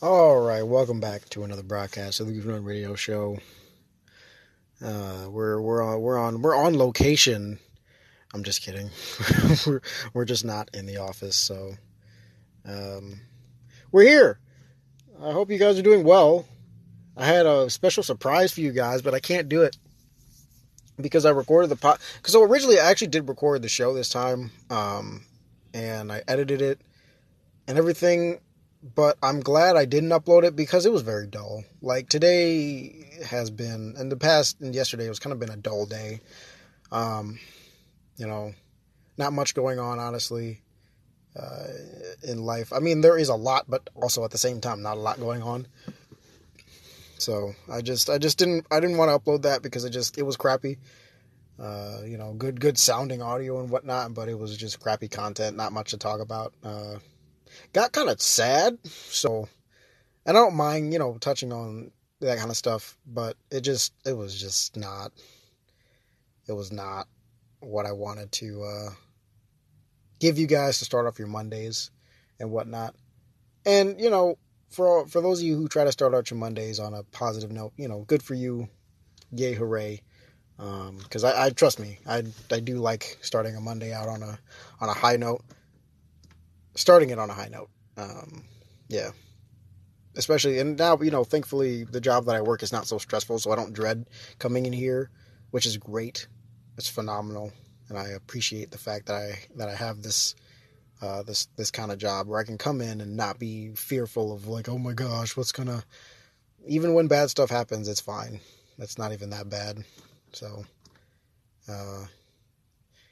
All right, welcome back to another broadcast of the Goofy Run Radio Show. Uh, we're we're on we're on we're on location. I'm just kidding. we're we're just not in the office, so um, we're here. I hope you guys are doing well. I had a special surprise for you guys, but I can't do it because I recorded the pot. Because so originally I actually did record the show this time, um, and I edited it and everything but I'm glad I didn't upload it because it was very dull. Like today has been, in the past and yesterday it was kind of been a dull day. Um, you know, not much going on honestly uh, in life. I mean, there is a lot, but also at the same time, not a lot going on. So I just, I just didn't, I didn't want to upload that because it just, it was crappy. Uh, you know, good, good sounding audio and whatnot, but it was just crappy content, not much to talk about. Uh, got kind of sad. So, and I don't mind, you know, touching on that kind of stuff, but it just, it was just not, it was not what I wanted to uh, give you guys to start off your Mondays and whatnot. And, you know, for for those of you who try to start out your Mondays on a positive note, you know, good for you. Yay, hooray. Because um, I, I trust me, I, I do like starting a Monday out on a on a high note starting it on a high note. Um, yeah. Especially, and now, you know, thankfully the job that I work is not so stressful, so I don't dread coming in here, which is great. It's phenomenal. And I appreciate the fact that I, that I have this, uh, this, this kind of job where I can come in and not be fearful of like, oh my gosh, what's gonna, even when bad stuff happens, it's fine. That's not even that bad. So, uh,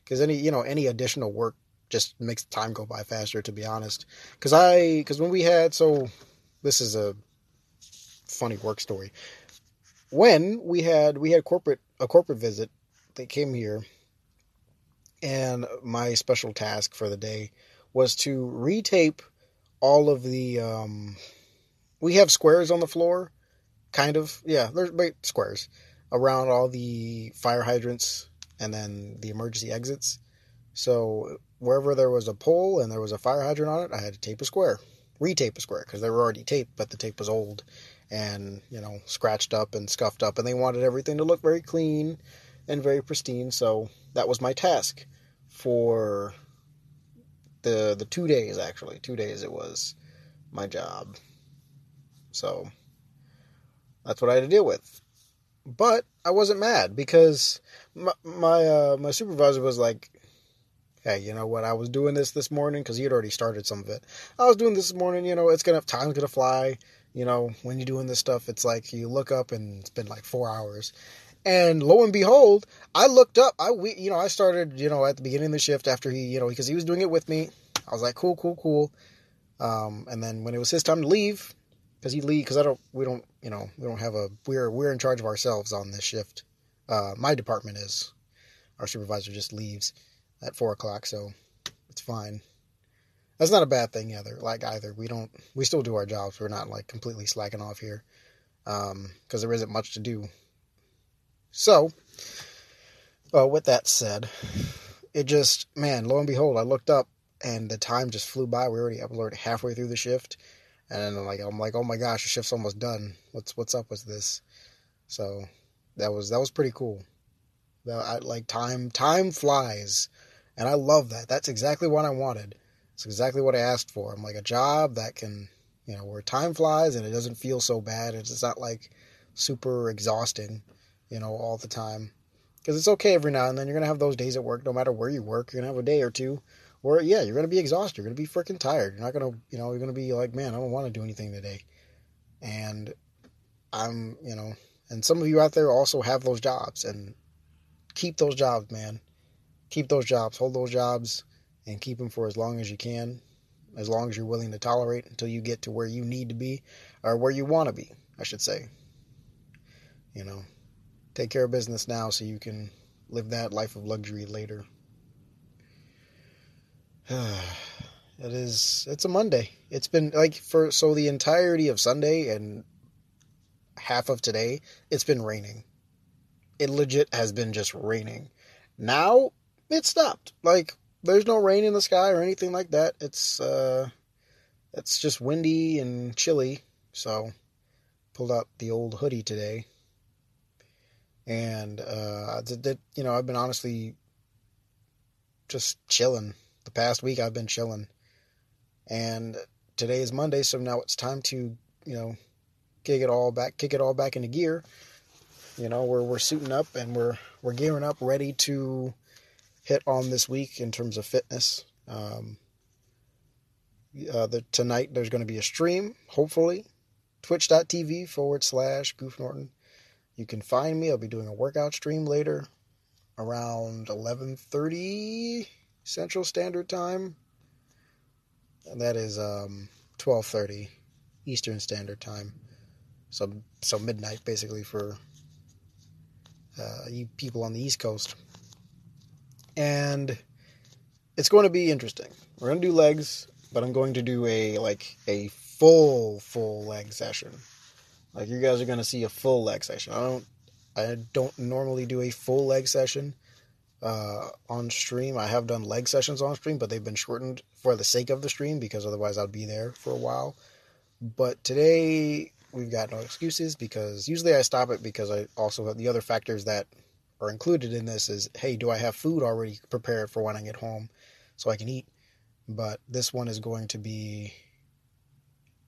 because any you know any additional work just makes time go by faster to be honest. Because i because when we had so this is a funny work story. When we had we had corporate a corporate visit they came here and my special task for the day was to retape all of the um we have squares on the floor kind of yeah there's squares around all the fire hydrants and then the emergency exits. So wherever there was a pole and there was a fire hydrant on it, I had to tape a square, retape a square because they were already taped, but the tape was old and you know scratched up and scuffed up, and they wanted everything to look very clean and very pristine. So that was my task for the the two days actually, two days it was my job. So that's what I had to deal with. But I wasn't mad because my my, uh, my supervisor was like, hey, you know what? I was doing this this morning because he had already started some of it. I was doing this morning. You know, it's gonna time's gonna fly. You know, when you're doing this stuff, it's like you look up and it's been like four hours. And lo and behold, I looked up. I we you know I started you know at the beginning of the shift after he you know because he was doing it with me. I was like cool cool cool. Um, and then when it was his time to leave, because he leave because I don't we don't you know we don't have a we're we're in charge of ourselves on this shift. Uh, my department is our supervisor just leaves at four o'clock, so it's fine. That's not a bad thing either. Like either we don't we still do our jobs. We're not like completely slacking off here because um, there isn't much to do. So, uh, with that said, it just man, lo and behold, I looked up and the time just flew by. We already already halfway through the shift, and like I'm like, oh my gosh, the shift's almost done. What's what's up with this? So that was that was pretty cool. That I, like time time flies and I love that. That's exactly what I wanted. It's exactly what I asked for. I'm like a job that can, you know, where time flies and it doesn't feel so bad. It's not like super exhausting, you know, all the time. Because it's okay every now and then. You're going to have those days at work, no matter where you work. You're going to have a day or two where, yeah, you're going to be exhausted. You're going to be freaking tired. You're not going to, you know, you're going to be like, man, I don't want to do anything today. And I'm, you know, and some of you out there also have those jobs and keep those jobs, man keep those jobs, hold those jobs, and keep them for as long as you can, as long as you're willing to tolerate until you get to where you need to be, or where you want to be, I should say. You know, take care of business now so you can live that life of luxury later. it is, it's a Monday. It's been like for, so the entirety of Sunday and half of today, it's been raining. It legit has been just raining. Now it stopped. Like there's no rain in the sky or anything like that. It's uh it's just windy and chilly So pulled out the old hoodie today. And uh that you know, I've been honestly just chilling. The past week I've been chilling. And today is Monday, so now it's time to, you know, kick it all back kick it all back into gear. You know, we're we're suiting up and we're we're gearing up ready to hit on this week in terms of fitness. Um, uh, the, tonight there's going to be a stream, hopefully, twitch.tv forward slash Goof Norton. You can find me. I'll be doing a workout stream later around 11.30 Central Standard Time. And that is um, 12.30 Eastern Standard Time. So, so midnight, basically, for uh, you people on the East Coast. And it's going to be interesting. We're going to do legs but I'm going to do a like a full full leg session. Like you guys are going to see a full leg session. I don't I don't normally do a full leg session uh, on stream. I have done leg sessions on stream, but they've been shortened for the sake of the stream because otherwise I'd be there for a while. But today we've got no excuses because usually I stop it because I also have the other factors that are included in this is hey, do I have food already prepared for when I get home so I can eat? but this one is going to be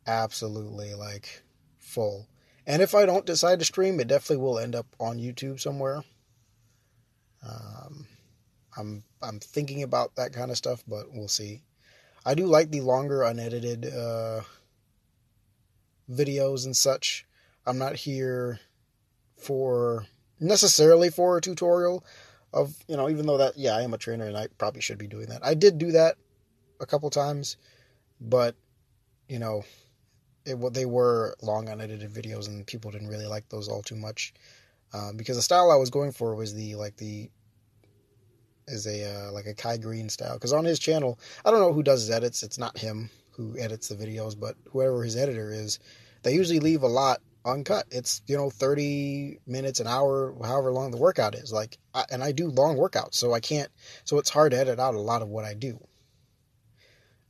absolutely like full. And if I don't decide to stream, it definitely will end up on YouTube somewhere. Um, I'm I'm thinking about that kind of stuff, but we'll see. I do like the longer unedited uh, videos and such. I'm not here for necessarily for a tutorial of you know even though that yeah I am a trainer and I probably should be doing that. I did do that a couple times, but you know, it they were long unedited videos, and people didn't really like those all too much uh, because the style I was going for was the like the is a uh, like a Kai Greene style. Because on his channel, I don't know who does his edits. It's not him who edits the videos, but whoever his editor is, they usually leave a lot uncut. It's you know thirty minutes, an hour, however long the workout is. Like, I, and I do long workouts, so I can't. So it's hard to edit out a lot of what I do.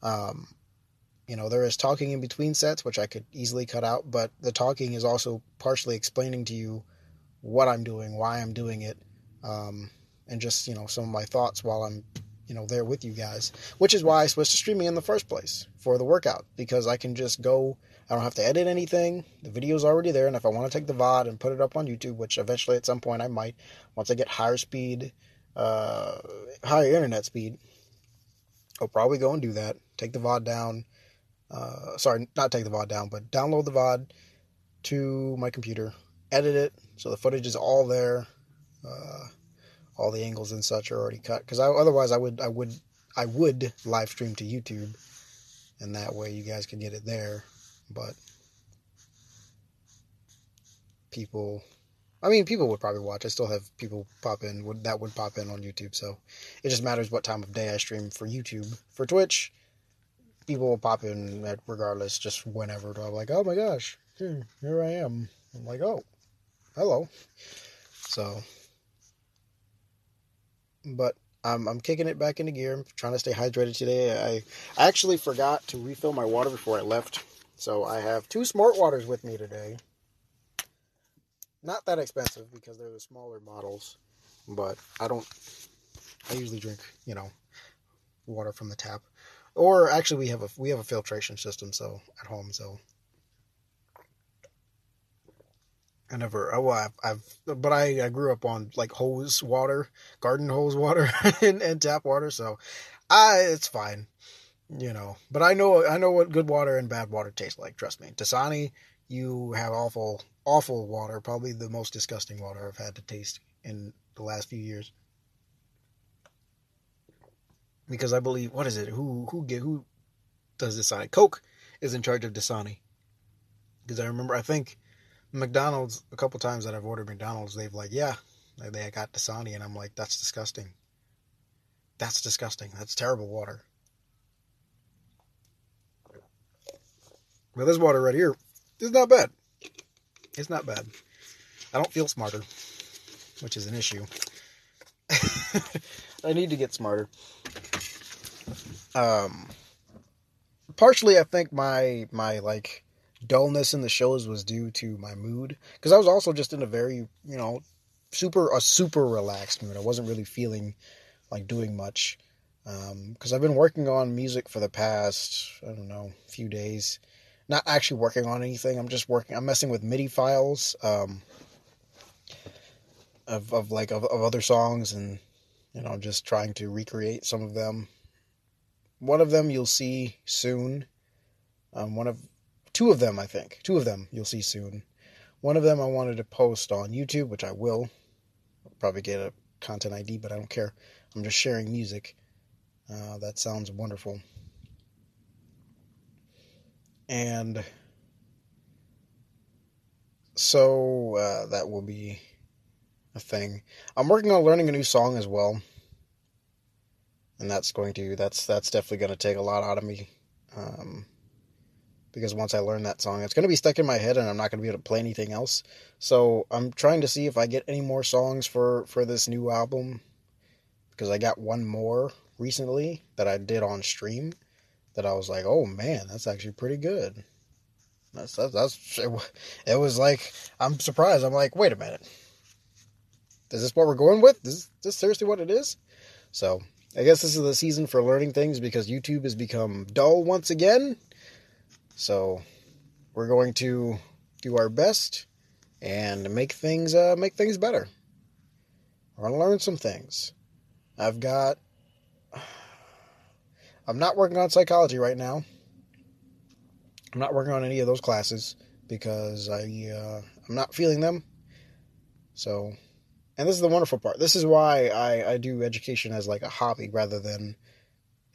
Um, you know, there is talking in between sets, which I could easily cut out, but the talking is also partially explaining to you what I'm doing, why I'm doing it, um, and just, you know, some of my thoughts while I'm, you know, there with you guys, which is why I switched to streaming in the first place for the workout, because I can just go, I don't have to edit anything. The video's already there, and if I want to take the VOD and put it up on YouTube, which eventually at some point I might, once I get higher speed, uh, higher internet speed, I'll probably go and do that. Take the VOD down. Uh, sorry, not take the VOD down, but download the VOD to my computer, edit it so the footage is all there. Uh, all the angles and such are already cut because otherwise I would I would I would live stream to YouTube, and that way you guys can get it there. But people I mean, people would probably watch. I still have people pop in would that would pop in on YouTube. So it just matters what time of day I stream for YouTube. For Twitch, people will pop in at regardless, just whenever. I'm like, oh my gosh, here, here I am. I'm like, oh, hello. So, but I'm I'm kicking it back into gear. I'm trying to stay hydrated today. I actually forgot to refill my water before I left, so I have two smart waters with me today not that expensive because they're the smaller models, but I don't. I usually drink, you know, water from the tap, or actually we have a we have a filtration system so at home so. I never. Oh, I've, I've but I, I grew up on like hose water, garden hose water, and, and tap water, so I it's fine, you know. But I know I know what good water and bad water taste like. Trust me, Dasani, you have awful awful water, probably the most disgusting water I've had to taste in the last few years. Because I believe, what is it? Who who get who does Dasani? Coke is in charge of Dasani. Because I remember, I think McDonald's a couple times that I've ordered McDonald's, they've like, yeah, they got Dasani, and I'm like, that's disgusting. That's disgusting. That's terrible water. But this water right here is not bad. It's not bad. I don't feel smarter, which is an issue. I need to get smarter. Um, partially, I think my my like dullness in the shows was due to my mood because I was also just in a very you know super a super relaxed mood. I wasn't really feeling like doing much Um because um, I've been working on music for the past I don't know few days. Not actually working on anything. I'm just working. I'm messing with MIDI files um, of of like of, of other songs and you know just trying to recreate some of them. One of them you'll see soon. Um, one of two of them I think two of them you'll see soon. One of them I wanted to post on YouTube, which I will. I'll probably get a content ID, but I don't care. I'm just sharing music. Uh, that sounds wonderful. And so uh, that will be a thing. I'm working on learning a new song as well, and that's going to that's that's definitely going to take a lot out of me. Um, because once I learn that song, it's going to be stuck in my head, and I'm not going to be able to play anything else. So I'm trying to see if I get any more songs for for this new album, because I got one more recently that I did on stream that I was like, oh man, that's actually pretty good. That's that's, that's it, was like I'm surprised. I'm like, wait a minute, is this what we're going with? Is this seriously what it is? So I guess this is the season for learning things because YouTube has become dull once again. So we're going to do our best and make things uh, make things better. We're gonna learn some things. I've got. I'm not working on psychology right now. I'm not working on any of those classes because I uh, I'm not feeling them. So, and this is the wonderful part. This is why I, I do education as like a hobby rather than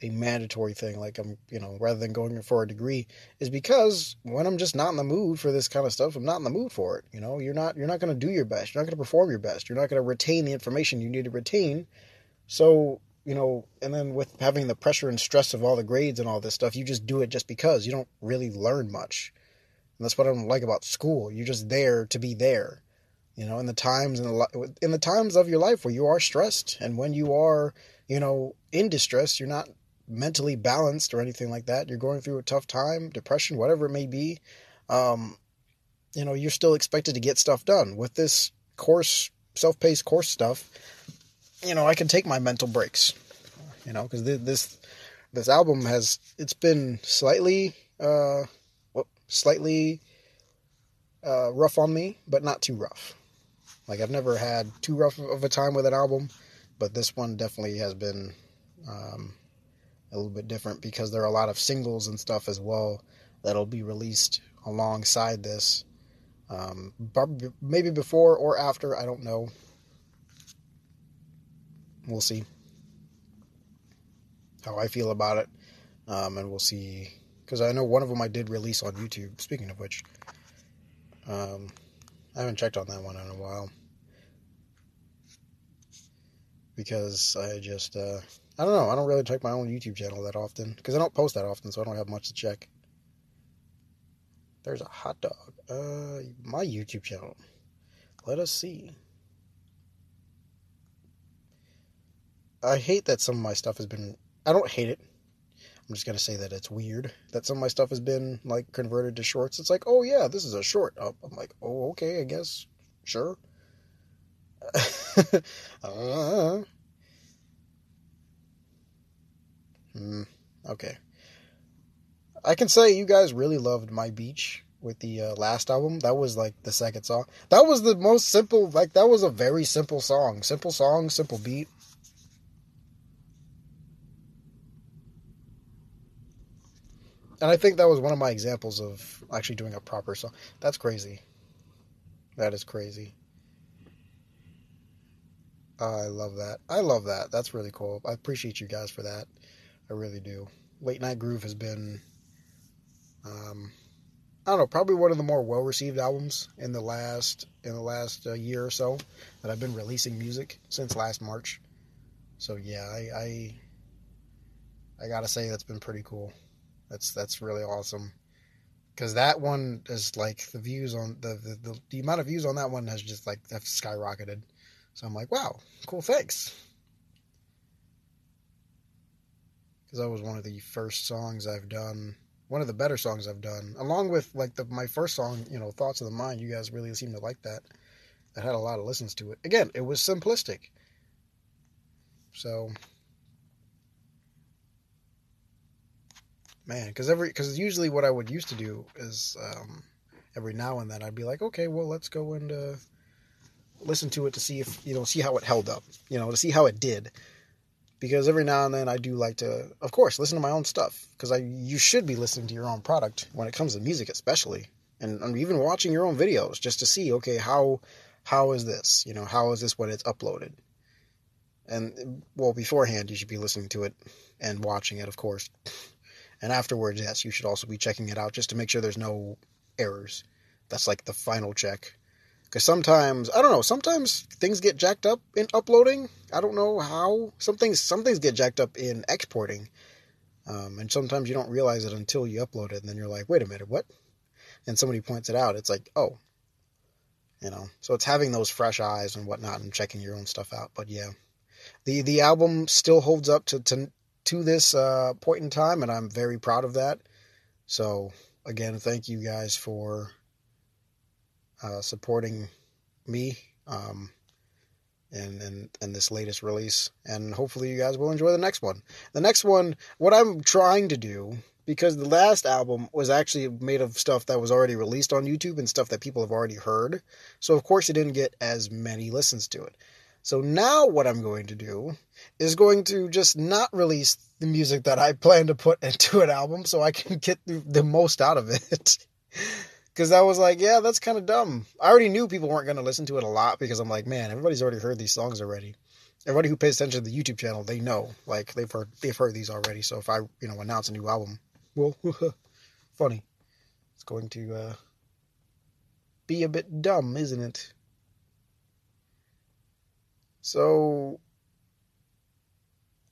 a mandatory thing like i'm you know rather than going for a degree is because when i'm just not in the mood for this kind of stuff i'm not in the mood for it you know you're not you're not going to do your best you're not going to perform your best you're not going to retain the information you need to retain so you know and then with having the pressure and stress of all the grades and all this stuff you just do it just because. You don't really learn much. And that's what i don't like about school. You're just there to be there. You know in the times in the in the times of your life where you are stressed and when you are you know in distress you're not mentally balanced or anything like that, you're going through a tough time, depression, whatever it may be, um, you know, you're still expected to get stuff done. With this course, self paced course stuff, you know, I can take my mental breaks, you know, because this this album has it's been slightly uh, slightly uh, rough on me, but not too rough. Like I've never had too rough of a time with an album, but this one definitely has been um, a little bit different because there are a lot of singles and stuff as well that'll be released alongside this. Um, maybe before or after, I don't know. We'll see how I feel about it, um, and we'll see because I know one of them I did release on YouTube. Speaking of which, um, I haven't checked on that one in a while because I just uh, I don't know. I don't really check my own YouTube channel that often because I don't post that often, so I don't have much to check. There's a hot dog. Uh, my YouTube channel. Let us see. I hate that some of my stuff has been. I don't hate it. I'm just gonna say that it's weird that some of my stuff has been like converted to shorts. It's like, oh yeah, this is a short. Oh, I'm like, oh okay, I guess, sure. uh, okay. I can say you guys really loved My Beach with the uh, last album. That was like the second song. That was the most simple, like, that was a very simple song. Simple song, simple beat. And I think that was one of my examples of actually doing a proper song. That's crazy. That is crazy. I love that. I love that. That's really cool. I appreciate you guys for that. I really do. Late Night Groove has been, um, I don't know, probably one of the more well received albums in the last in the last uh, year or so that I've been releasing music since last March. So yeah, I, I I gotta say that's been pretty cool. That's that's really awesome. Because that one is like the views on the, the, the the amount of views on that one has just like skyrocketed. So I'm like, wow, cool, thanks. because that was one of the first songs I've done one of the better songs I've done, along with like the my first song, you know, Thoughts of the Mind. You guys really seem to like that. That had a lot of listens to it. Again, it was simplistic. So, man, because every because usually what I would used to do is um, every now and then I'd be like, okay, well, let's go and uh, listen to it to see if you know see how it held up, you know, to see how it did because every now and then I do like to, of course, listen to my own stuff because I you should be listening to your own product when it comes to music, especially, and, and even watching your own videos just to see, okay, how how is this? You know, how is this when it's uploaded? And well, beforehand, you should be listening to it and watching it, of course. And afterwards, yes, you should also be checking it out just to make sure there's no errors. That's like the final check. Because sometimes, I don't know, sometimes things get jacked up in uploading. I don't know how. Some things, some things get jacked up in exporting. Um, and sometimes you don't realize it until you upload it. And then you're like, wait a minute, what? And somebody points it out. It's like, oh. You know, so it's having those fresh eyes and whatnot and checking your own stuff out. But yeah, the the album still holds up to to, to this uh, point in time, and I'm very proud of that. So again, thank you guys for uh, supporting me um, and, and and this latest release. And hopefully, you guys will enjoy the next one. The next one, what I'm trying to do, because the last album was actually made of stuff that was already released on YouTube and stuff that people have already heard. So, of course, it didn't get as many listens to it. So now what I'm going to do is going to just not release the music that I plan to put into an album so I can get the most out of it. Because I was like, yeah, that's kind of dumb. I already knew people weren't going to listen to it a lot because I'm like, man, everybody's already heard these songs already. Everybody who pays attention to the YouTube channel, they know, like they've heard they've heard these already. So if I, you know, announce a new album, well, funny, it's going to uh, be a bit dumb, isn't it? So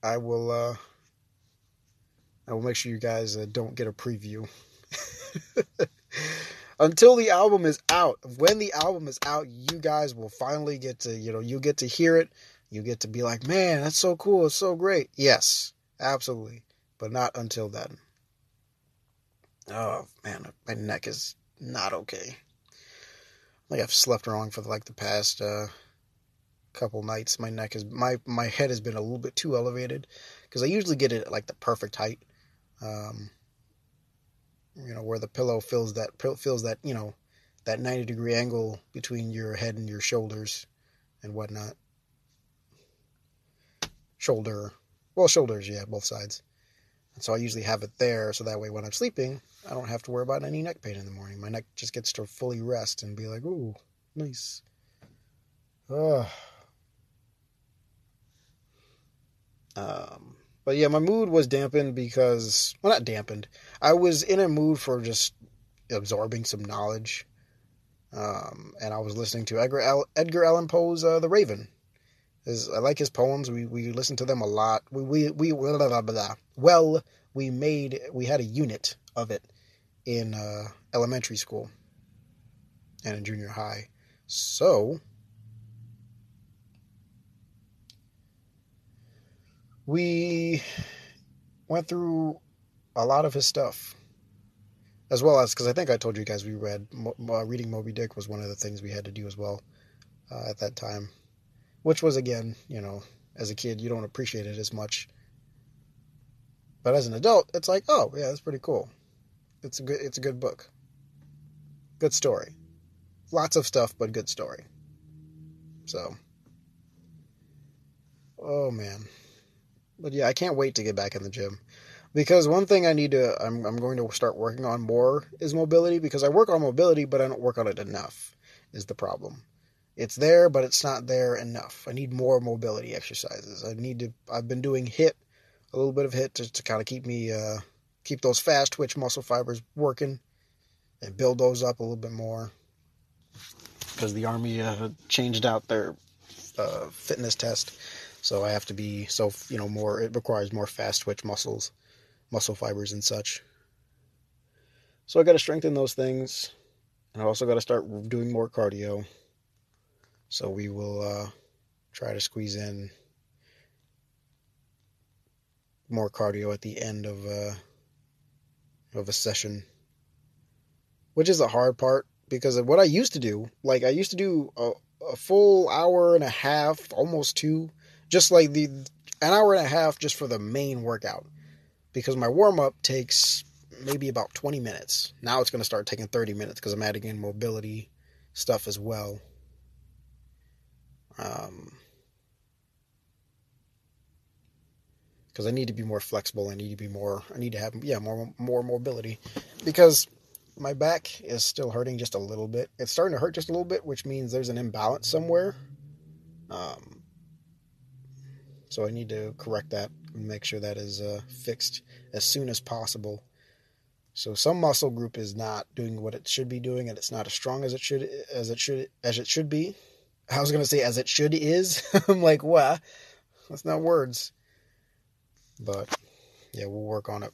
I will uh, I will make sure you guys uh, don't get a preview. until the album is out. When the album is out, you guys will finally get to, you know, you get to hear it. You get to be like, man, that's so cool. It's so great. Yes, absolutely. But not until then. Oh, man, my neck is not okay. Like I've slept wrong for like the past uh, couple nights. My neck is my my head has been a little bit too elevated because I usually get it at like the perfect height. Um, you know, where the pillow fills that fills that you know that 90 degree angle between your head and your shoulders and whatnot. Shoulder, well, shoulders, yeah, both sides. And so I usually have it there so that way when I'm sleeping, I don't have to worry about any neck pain in the morning. My neck just gets to fully rest and be like, ooh, nice. Ugh. Um, but yeah, my mood was dampened because, well, not dampened. I was in a mood for just absorbing some knowledge. Um, and I was listening to Edgar, Al- Edgar Allan Poe's uh, The Raven. His, I like his poems. We we listened to them a lot. We we, we blah, blah, blah, well we made we had a unit of it in uh, elementary school and in junior high. So we went through a lot of his stuff, as well as because I think I told you guys we read uh, reading Moby Dick was one of the things we had to do as well uh, at that time, which was again, you know, as a kid you don't appreciate it as much, but as an adult it's like, oh yeah, that's pretty cool. It's a good it's a good book, good story, lots of stuff, but good story. So, oh man. But yeah, I can't wait to get back in the gym. Because one thing I need to, I'm, I'm going to start working on more is mobility because I work on mobility, but I don't work on it enough, is the problem. It's there, but it's not there enough. I need more mobility exercises. I need to, I've been doing HIIT, a little bit of HIIT to, to kind of keep me, uh, keep those fast twitch muscle fibers working and build those up a little bit more. Because the Army uh, changed out their uh, fitness test so I have to be so you know more. It requires more fast twitch muscles, muscle fibers and such. So I got to strengthen those things, and I also got to start doing more cardio. So we will uh, try to squeeze in more cardio at the end of uh, of a session, which is the hard part because of what I used to do. Like I used to do a, a full hour and a half, almost two, just like the an hour and a half just for the main workout because my warm up takes maybe about 20 minutes. Now it's going to start taking 30 minutes because I'm adding in mobility stuff as well. Um, because I need to be more flexible. I need to be more. I need to have yeah more more mobility because my back is still hurting just a little bit. It's starting to hurt just a little bit, which means there's an imbalance somewhere. Um, so I need to correct that and make sure that is uh, fixed as soon as possible. So some muscle group is not doing what it should be doing, and it's not as strong as it should as it should as it should be. I was gonna say as it should is. I'm like, what? That's not words. But yeah, we'll work on it.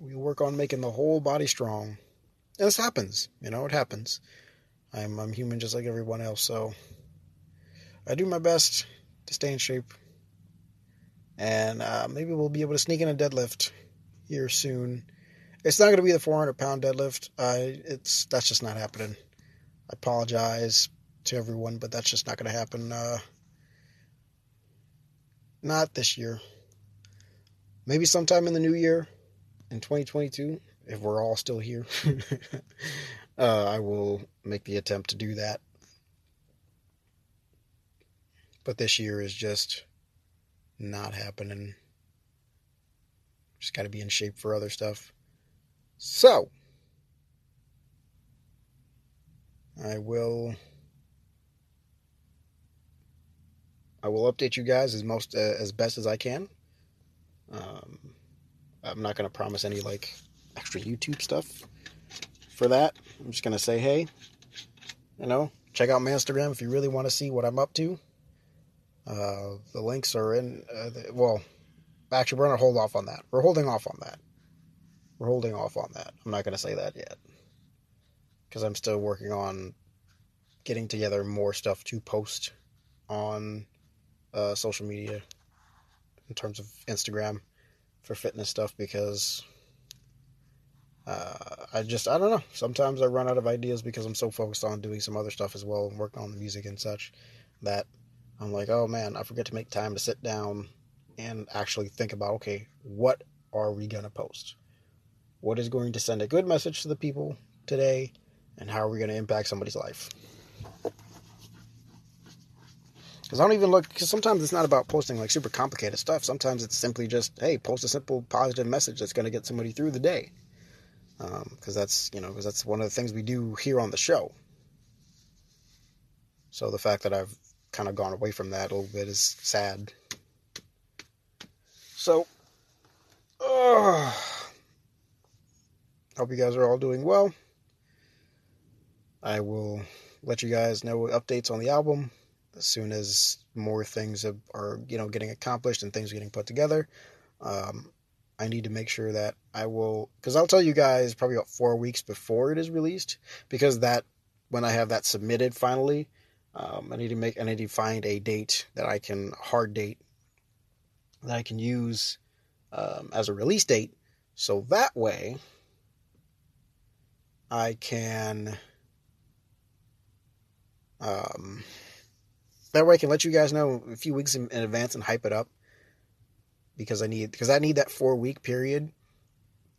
We work on making the whole body strong. And this happens, you know, it happens. I'm I'm human just like everyone else, so I do my best to stay in shape. And uh, maybe we'll be able to sneak in a deadlift here soon. It's not going to be the 400 pound deadlift. Uh, it's that's just not happening. I apologize to everyone, but that's just not going to happen. Uh, not this year. Maybe sometime in the new year, in 2022, if we're all still here, uh, I will make the attempt to do that. But this year is just not happening. Just got to be in shape for other stuff. So, I will I will update you guys as most uh, as best as I can. Um, I'm not going to promise any like extra YouTube stuff for that. I'm just going to say, hey, you know, check out my Instagram if you really want to see what I'm up to. Uh, the links are in. Uh, the, well, actually, we're to hold off on that. We're holding off on that. We're holding off on that. I'm not to say that yet because I'm still working on getting together more stuff to post on uh, social media in terms of Instagram for fitness stuff because uh, I just I don't know. Sometimes I run out of ideas because I'm so focused on doing some other stuff as well and working on the music and such that I'm like, oh man, I forget to make time to sit down and actually think about okay, what are we gonna post? What is going to send a good message to the people today, and how are we going to impact somebody's life? Because I don't even look, because sometimes it's not about posting like super complicated stuff. Sometimes it's simply just, hey, post a simple positive message that's going to get somebody through the day. Because um, that's, you know, because that's one of the things we do here on the show. So the fact that I've kind of gone away from that a little bit is sad. So, uh, hope you guys are all doing well. I will let you guys know updates on the album as soon as more things are you know getting accomplished and things are getting put together. Um, I need to make sure that I will because I'll tell you guys probably about four weeks before it is released because that when I have that submitted finally, um, I need to make I need to find a date that I can hard date that I can use um, as a release date, so that way I can um, that way I can let you guys know a few weeks in, in advance and hype it up because I need because I need that four week period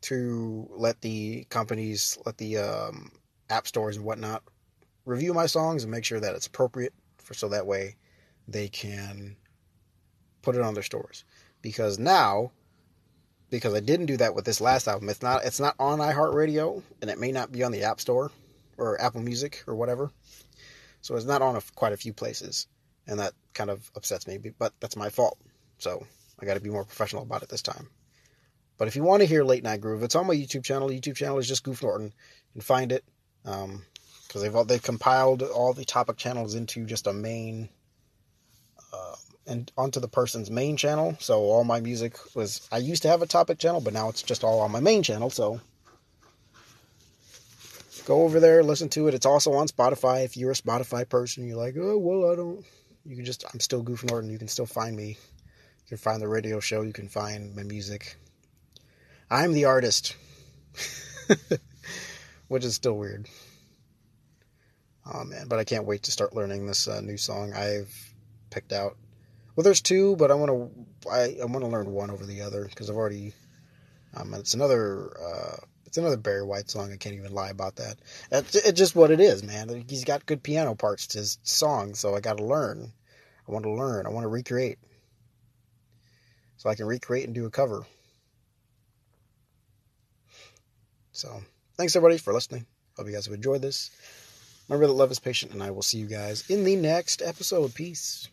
to let the companies, let the um, app stores and whatnot review my songs and make sure that it's appropriate for so that way they can put it on their stores. Because now, because I didn't do that with this last album, it's not it's not on iHeartRadio and it may not be on the App Store or Apple Music or whatever. So it's not on a, quite a few places and that kind of upsets me. But that's my fault. So I got to be more professional about it this time. But if you want to hear Late Night Groove, it's on my YouTube channel. YouTube channel is just Goof Norton. You can find it um, because they've all, they've compiled all the topic channels into just a main uh, and onto the person's main channel. So all my music was I used to have a topic channel, but now it's just all on my main channel. So go over there, listen to it. It's also on Spotify. If you're a Spotify person, you're like, oh well, I don't you can just I'm still Goof Norton. You can still find me. You can find the radio show. You can find my music. I'm the artist. Which is still weird. Oh man, but I can't wait to start learning this uh, new song I've picked out. Well, there's two, but I want to I, I want to learn one over the other because I've already. Um, it's another uh, it's another Barry White song. I can't even lie about that. It's, it's just what it is, man. He's got good piano parts to his song, so I got to learn. I want to learn. I want to recreate, so I can recreate and do a cover. So, thanks everybody for listening. Hope you guys have enjoyed this. Remember that love is patient, and I will see you guys in the next episode. Peace.